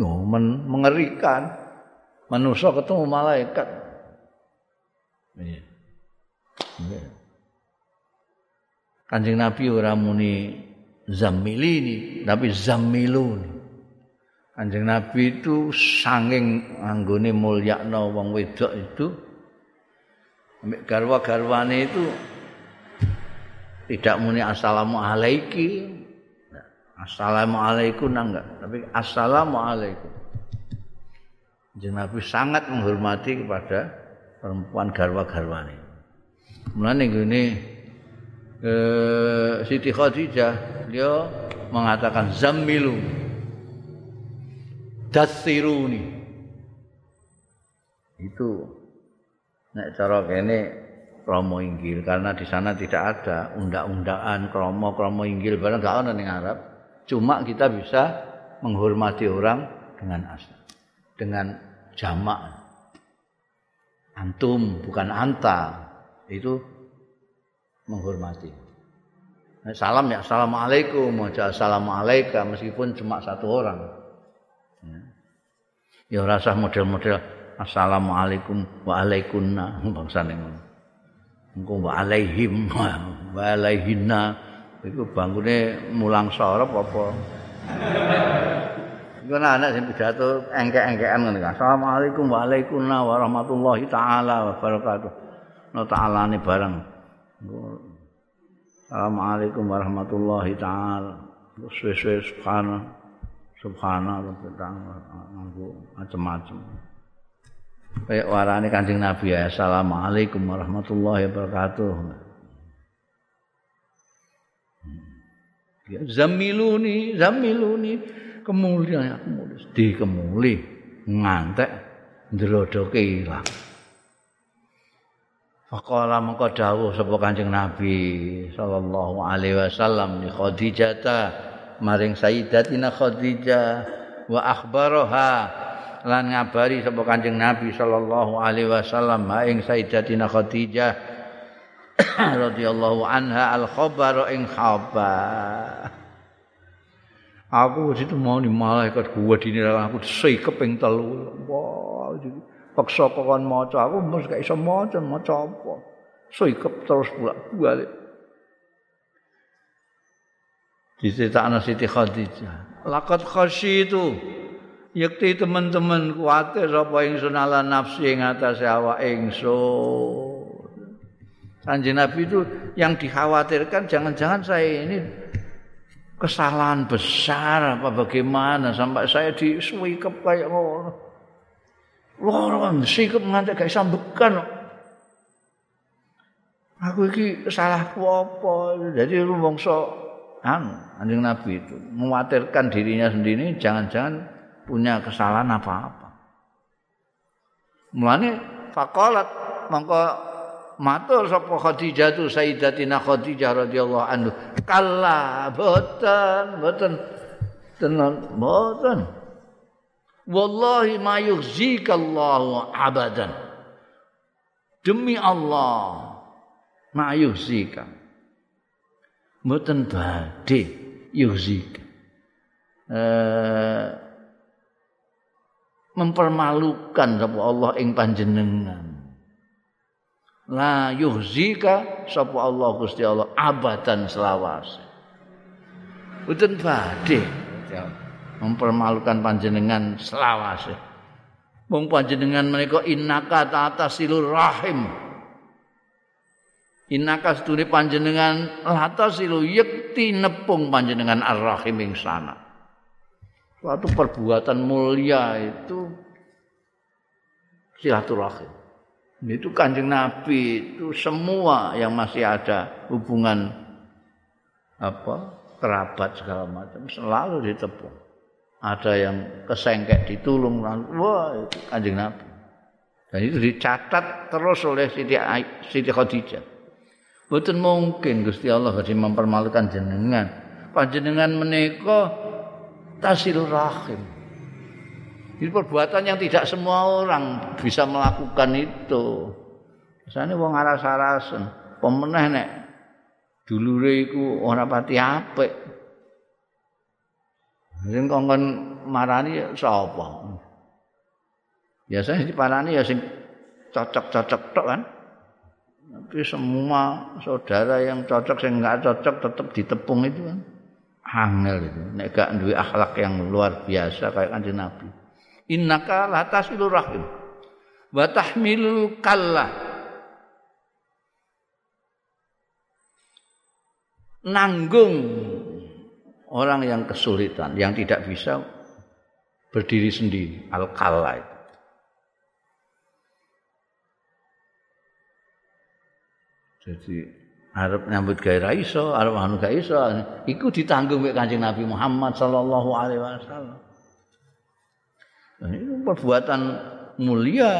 Speaker 1: No, men mengerikan. Manusia ketemu malaikat. Kanjeng Nabi ora muni zamilini tapi zamiluni. Kanjeng Nabi itu sanging anggone mulyakno wong wedok itu ambek garwa-garwane itu tidak muni assalamu alaiki. Assalamu alaikum enggak tapi assalamu alaikum. Kanjeng Nabi sangat menghormati kepada perempuan garwa-garwane. Mulane ngene eh Siti Khadijah dia mengatakan zammilu dasiruni. Itu nek cara kene kromo inggil karena di sana tidak ada undang-undangan kromo kromo inggil barang gak ada ning Arab cuma kita bisa menghormati orang dengan asal dengan jamak antum bukan anta. Itu menghormati. Salam ya assalamualaikum. Aja assalamualaikum meskipun cuma satu orang. Ya, rasa model-model assalamualaikum waalaikumna bangsa ngono. Engko wa alaihim *laughs* wa alaihinna iku bangkune mulang sorop apa iku anak sing pidato engke-engkean ngene kan. Assalamualaikum wa warahmatullahi taala wabarakatuh. No taala ne bareng assalamualaikum warahmatullahi taala. Suwe-suwe subhana subhana macam-macam kayak warane Kanjeng Nabi ya Assalamualaikum warahmatullahi wabarakatuh. Zamiluni zamiluni mulus di kemuli ngantek ndrodoke ilang. Faqala mengko dawuh sapa Kanjeng Nabi sallallahu alaihi wasallam ni Khadijah maring Sayyidatina Khadijah wa akhbaraha lan ngabari sapa Kanjeng Nabi sallallahu alaihi wasallam ing Sayyidatina Khadijah *coughs* radhiyallahu anha al khabar ing khabar Aku situ mau ni malaikat gua dini aku sikep ing telu. Wah, paksa kon maca aku mesti gak iso maca maca apa. Sikep terus bolak-balik. Diceritakan Siti Khadijah. Lakat khasyitu Yakti teman-teman kuatir apa ingsun ala nafsi ing atase awak ingsun. Kanjeng Nabi itu yang dikhawatirkan jangan-jangan saya ini kesalahan besar apa bagaimana sampai saya disuikep kayak ngono. Loro sikep nganti gak sambekan. Aku iki salahku apa? Jadi rumangsa anu Kanjeng Nabi itu mengkhawatirkan dirinya sendiri jangan-jangan punya kesalahan apa-apa. Mulane faqalat mongko matur sapa Khadijah tu Sayyidatina Khadijah radhiyallahu anhu. Kalla boten boten. Tenan boten. Wallahi ma yukhzikallahu abadan. Demi Allah ma yukhzika. Boten badhe yukhzika. Eh mempermalukan sapa Allah ing panjenengan. La yuhzika sapa Allah Gusti Allah abadan selawase. Boten badhe mempermalukan panjenengan selawase. Wong panjenengan menika innaka ta'tasilur rahim. Innaka sedune panjenengan latasilu yekti nepung panjenengan ar-rahim ing sana. suatu perbuatan mulia itu silaturahim. Itu kanjeng Nabi itu semua yang masih ada hubungan apa kerabat segala macam selalu ditepung. Ada yang kesengkek ditulung wah itu kanjeng Nabi. Dan itu dicatat terus oleh Siti, Siti Khadijah. Betul mungkin Gusti Allah harus mempermalukan jenengan. Panjenengan menikah tasil rahim. Ini perbuatan yang tidak semua orang bisa melakukan itu. Misalnya wong aras-arasen, pemeneh nek dulure iku ora pati apik. Sing kongkon marani sapa? Biasanya diparani ya sing cocok-cocok tok kan. Tapi semua saudara yang cocok yang enggak cocok tetap ditepung itu kan. angel itu nek gak duwe akhlak yang luar biasa kayak kanjeng Nabi innaka la tasilur rahim wa tahmilul kallah nanggung orang yang kesulitan yang tidak bisa berdiri sendiri al kallah jadi arep nyambut gawe ra iso, arep anu gak iso. Iku ditanggung mek Kanjeng Nabi Muhammad sallallahu alaihi wasallam. Nah, itu perbuatan mulia.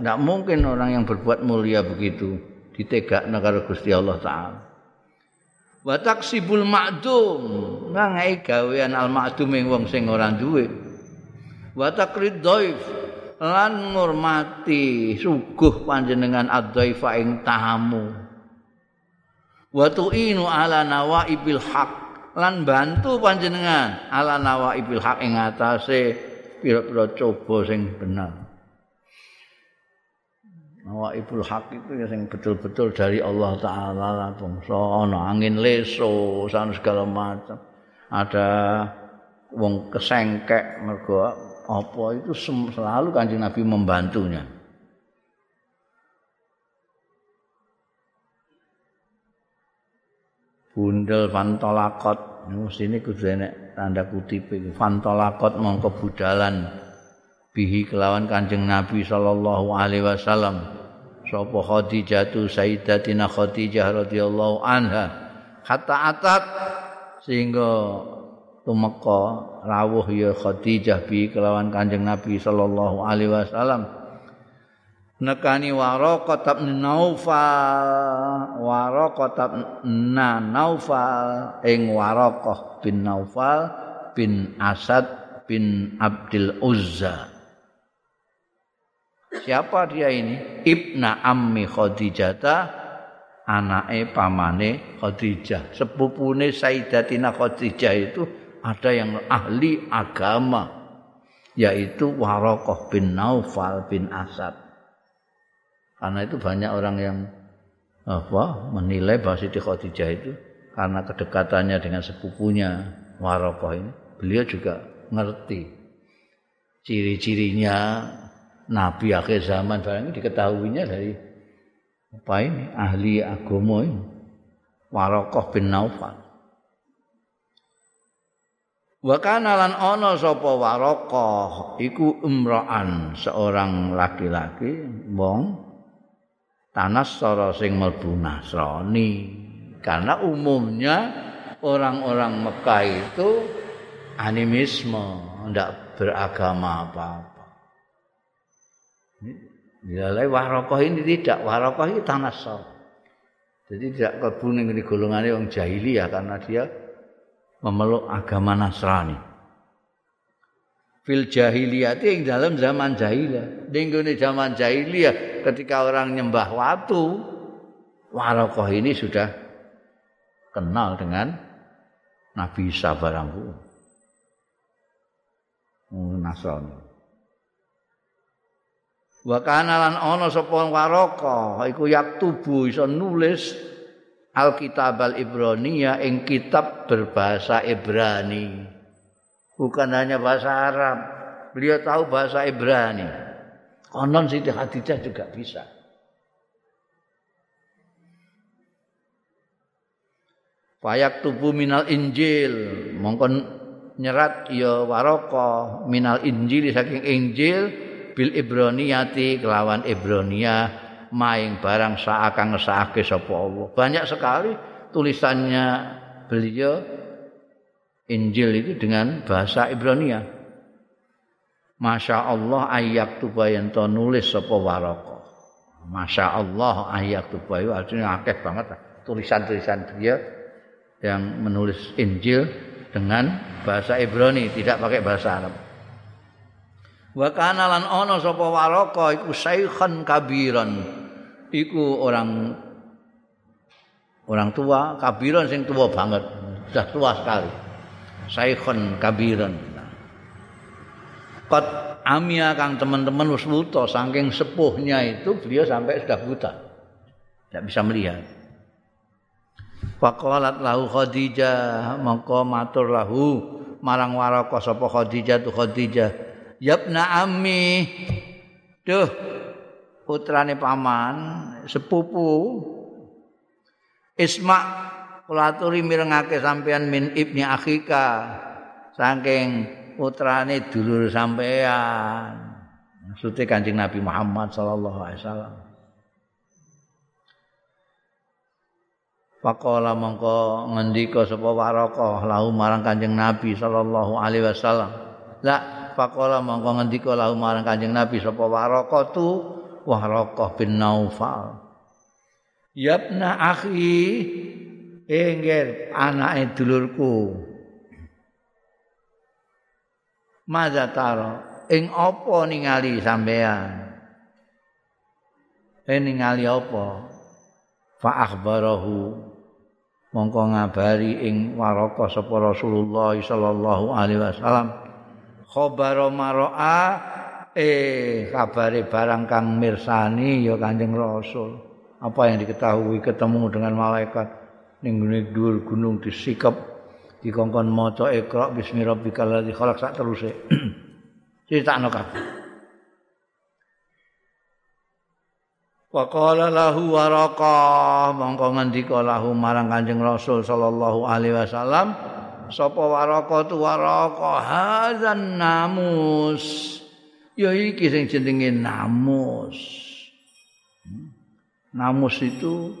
Speaker 1: Tidak mungkin orang yang berbuat mulia begitu ditegakno karo Gusti Allah taala. Wa taksibul ma'dum. Ngangai gawean al ma'dum ing wong sing ora duwe. Wa takrid lan ngurmati suguh panjenengan ad-dhaifa ing tamu wa tu'inu ala nawaibil haq. Lan bantu panjenengan ala nawaibil haq ing atase pira-pira coba sing bener Nawaibul hak itu ya yang betul-betul dari Allah Ta'ala lah bangsa ana angin leso sana segala macam. Ada wong kesengkek mergo apa itu selalu kanjeng Nabi membantunya. Bundel fantolakot ini kudu enek tanda kutip fantolakot mongko budalan. Bihi kelawan kanjeng Nabi sallallahu alaihi wasallam. Sapa Khadijah tu Sayyidatina Khadijah radhiyallahu anha. Hatta atat. Sehingga tumeka rawuh ya Khadijah bi kelawan kanjeng Nabi sallallahu alaihi wasallam nekani Waraqah bin Naufal Waraqah bin Naufal ing Waraqah bin Naufal bin Asad bin Abdul Uzza Siapa dia ini? Ibna Ammi Khadijah anake pamane Khadijah. Sepupune Sayyidatina Khadijah itu ada yang ahli agama yaitu Waraqah bin Naufal bin Asad. Karena itu banyak orang yang apa menilai bahwa Siti Khadijah itu karena kedekatannya dengan sepupunya Waraqah ini, beliau juga ngerti ciri-cirinya nabi akhir zaman. Barang ini diketahuinya dari apa ini ahli agama ini Warokoh bin Naufal. Wa kana lan Warokoh iku umraan seorang laki-laki wong tanas sara sing mlebu Nasrani karena umumnya orang-orang Mekah itu animisme ndak beragama apa-apa Nilai warokoh ini tidak, warokoh ini tanah sol. Jadi tidak kebun yang golongannya orang jahiliyah karena dia memeluk agama Nasrani. Fil jahiliyah itu yang dalam zaman jahiliyah. Di zaman jahiliyah ketika orang nyembah watu, warokoh ini sudah kenal dengan Nabi Isa barangku. Nasrani. wa kana lan ana sapa waraka iku yaktubu iso nulis alkitab al ibraniyah ing kitab berbahasa ibrani bukan hanya bahasa arab beliau tahu bahasa ibrani konon Siti Khadijah juga bisa Fayak tubuh minal Injil mongkon nyerat ya waraka minal Injil saking Injil bil ibroniyati kelawan ibronia maing barang saakang ngesake sapa Allah. Banyak sekali tulisannya beliau Injil itu dengan bahasa Ibronia. Masya Allah ayak tubayan to nulis sapa waraka. Masya Allah ayak tubayu artinya akeh banget tulisan-tulisan dia yang menulis Injil dengan bahasa Ibrani tidak pakai bahasa Arab. wa kana lan ana sapa waraka iku saikhan kabiran. Iku orang orang tua kabiran sing tua banget. Sudah tua sekali. Saikhan kabiran kot amia kang teman-teman wis buta saking sepuhnya itu beliau sampai sudah buta. Tidak bisa melihat. Faqalat lahu Khadijah mongko matur lahu marang waraka sapa Khadijah tu Khadijah yabna ammi duh putrane paman sepupu isma kulaturi mirengake sampean min ibni akhika saking putrane dulur sampean maksudnya kancing Nabi Muhammad sallallahu alaihi wasallam Pakola mongko ngendika sapa waraka lahu marang Kanjeng Nabi sallallahu alaihi wasallam. La faqala mongko ngendika lahu marang Kanjeng Nabi sapa waraqatu Waraqah bin Naufal Yabna akhi engger anake dulurku. Maza taro ing apa ningali sampean? Eh ningali apa? Fa akhbarahu mongko ngabari ing waraka sapa Rasulullah sallallahu alaihi wasallam khabara maraa eh kabare barang kang mirsani ya Kanjeng Rasul apa yang diketahui ketemu dengan malaikat ning gunung disikap dikongkon maca ikra bismi rabbikal ladzi khalaq sak teruse. *clears throat* Critakno kabeh. Waqala lahu waraqah mongko ngendika lahu marang Kanjeng Rasul sallallahu alaihi wasallam sapa waraqah tu waraqah hadzan namus? Ya iki sing jenenge namus. Namus itu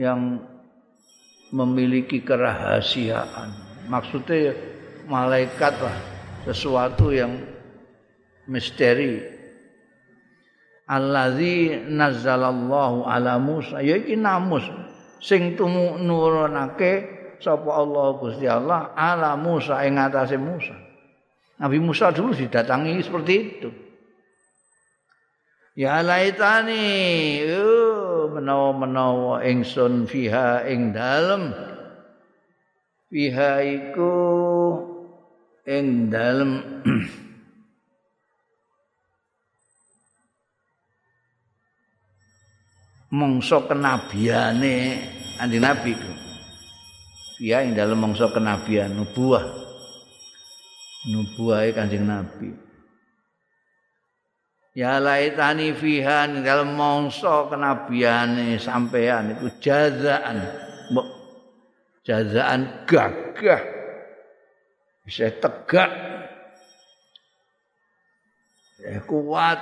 Speaker 1: yang memiliki kerahasiaan. Maksudnya malaikat lah, sesuatu yang misteri. Allazi nazzalallahu ala Musa ya iki namus sing tumu nurunake sapa Allah Gusti Allah ala Musa ing atase Musa. Nabi Musa dulu didatangi seperti itu. Ya laitani menawa-menawa ingsun fiha ing dalem fiha iku ing dalem *clears throat* mongso kenabiane andi nabi ku fiha ing dalem mongso kenabian nubuah. Nubuah kanjeng nabi. Ya laitani ning dalem mangsa kenabiane sampean iku jazaan. Jazaan gagah. Bisa tegak. Ya kuat.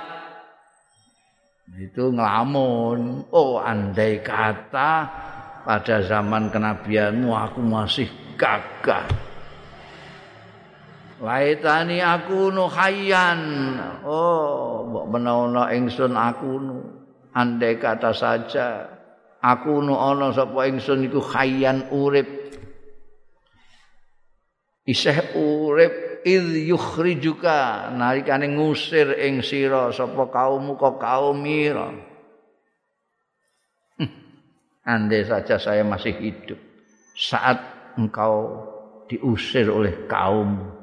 Speaker 1: Itu ngelamun. Oh andai kata pada zaman kenabianmu aku masih gagah. Laitani aku nu hayyan. Oh, mbok menawa ingsun aku nu andai kata saja aku nu ana sapa ingsun iku hayyan urip. Isih urip id yukhrijuka nalikane ngusir ing sira sapa kaummu kok kaum mira. Hm, andai saja saya masih hidup saat engkau diusir oleh kaummu.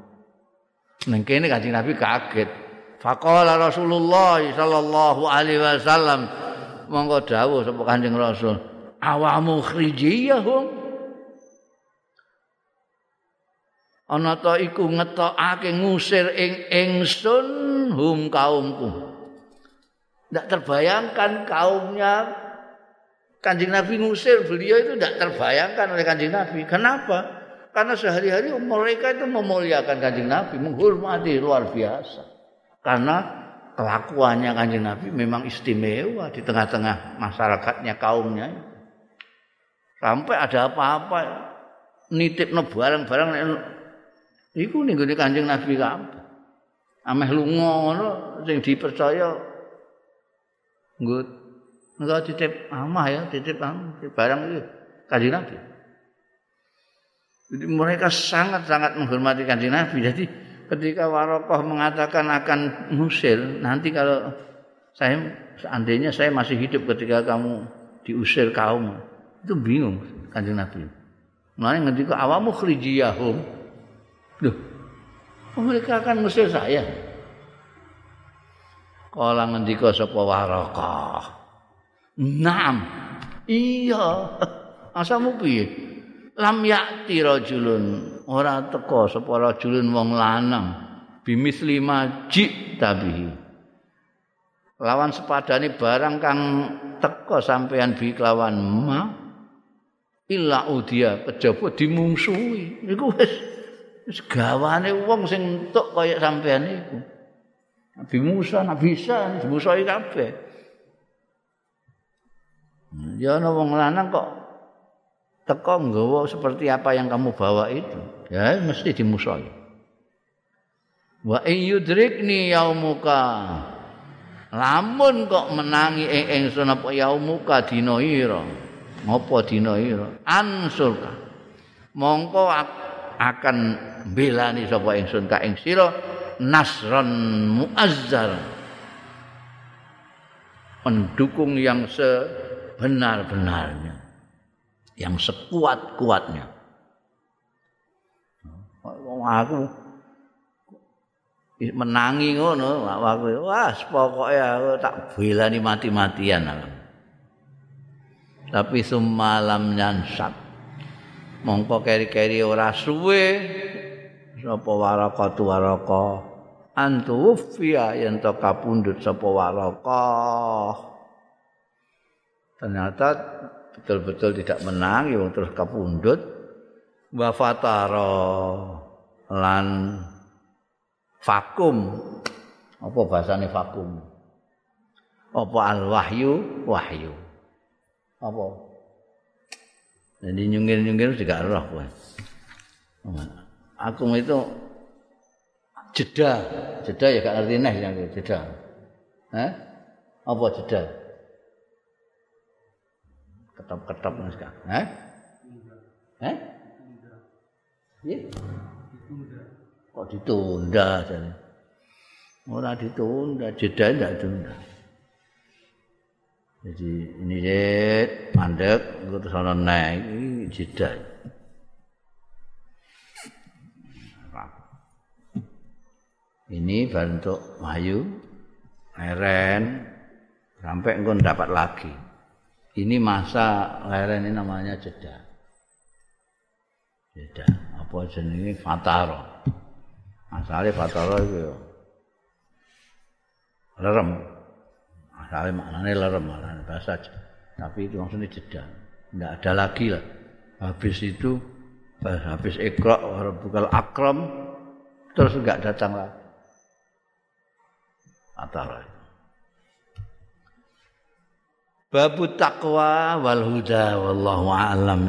Speaker 1: Neng kene kanjeng Nabi kaget. Faqala Rasulullah sallallahu alaihi wasallam monggo dawuh sapa kanjeng Rasul, awamu khrijiyahum. Ana ta iku ngetokake ngusir ing ingsun hum kaumku. Tidak terbayangkan kaumnya Kanjeng Nabi ngusir beliau itu tidak terbayangkan oleh Kanjeng Nabi. Kenapa? Karena sehari-hari mereka itu memuliakan kanjeng Nabi, menghormati luar biasa. Karena kelakuannya kanjeng Nabi memang istimewa di tengah-tengah masyarakatnya kaumnya. Sampai ada apa-apa nitip no barang-barang iku ning Kanjeng Nabi kabeh. Ameh lunga ngono sing dipercaya nggo engko titip amah ya, titip barang iki Kanjeng Nabi. Jadi mereka sangat-sangat menghormati kanjeng Nabi. Jadi ketika Warokoh mengatakan akan musir, nanti kalau saya seandainya saya masih hidup ketika kamu diusir kaum, itu bingung kanjeng Nabi. Mulanya ketika awamu khrijiyahum, loh, mereka akan musir saya. Kala ngendika sapa Warokoh, Naam, iya, *laughs* asamu piye? lam yakti rajulun ora teka sapa rajulun wong lanang. Bimis lima jik tabihi lawan sepadane barang kang teka sampean bi kelawan ma illa udia kejaba dimungsuhi iku wis wis gawane wong sing entuk kaya sampean iku. Nabi Musa, Nabi Isa, dimusuhi kabeh. Ya ana wong lanang kok teko nggawa seperti apa yang kamu bawa itu ya mesti dimusuhi wa in yudrikni yaumuka. Lamun kok menangi ing ingsun apa yaumuka dina ira? Ngopo dina iki ansurka mongko akan belani sapa ingsun ka ing sira nasron muazzar. Mendukung yang sebenar-benarnya. Yang sekuat-kuatnya aku menangi ngono aku wah pokoke aku tak belani mati-matian tapi sumalam nyansat mongko keri-keri ora suwe sapa waraka tu waraka antu ufia yen to kapundhut sapa waraka ternyata betul-betul tidak menang yang terus kapundhut wa fatara lan vakum. Apa bahasane vakum? Apa al wahyu? Wahyu apa? Jadi nyungkir-nyungkir juga roh aku itu jeda. Jeda ya gak ngerti neh yang jeda. Eh apa jeda? Ketop-ketop mas kak eh eh iya kok ditunda jadi ora ditunda jeda ndak ditunda. Jadi ini jet mandek terus ana naik jeda. Ini bentuk mayu leren sampai engkau dapat lagi. Ini masa leren ini namanya jeda jeda apa jenenge? Fataro asale fatara iku ya. Lerem. Asale maknane lerem maknane bahasa tapi itu maksudnya jeda. Enggak ada lagi lah. Habis itu habis ikra rabbukal akram terus enggak datang lagi. Fatara Babu taqwa wal huda wallahu a'lam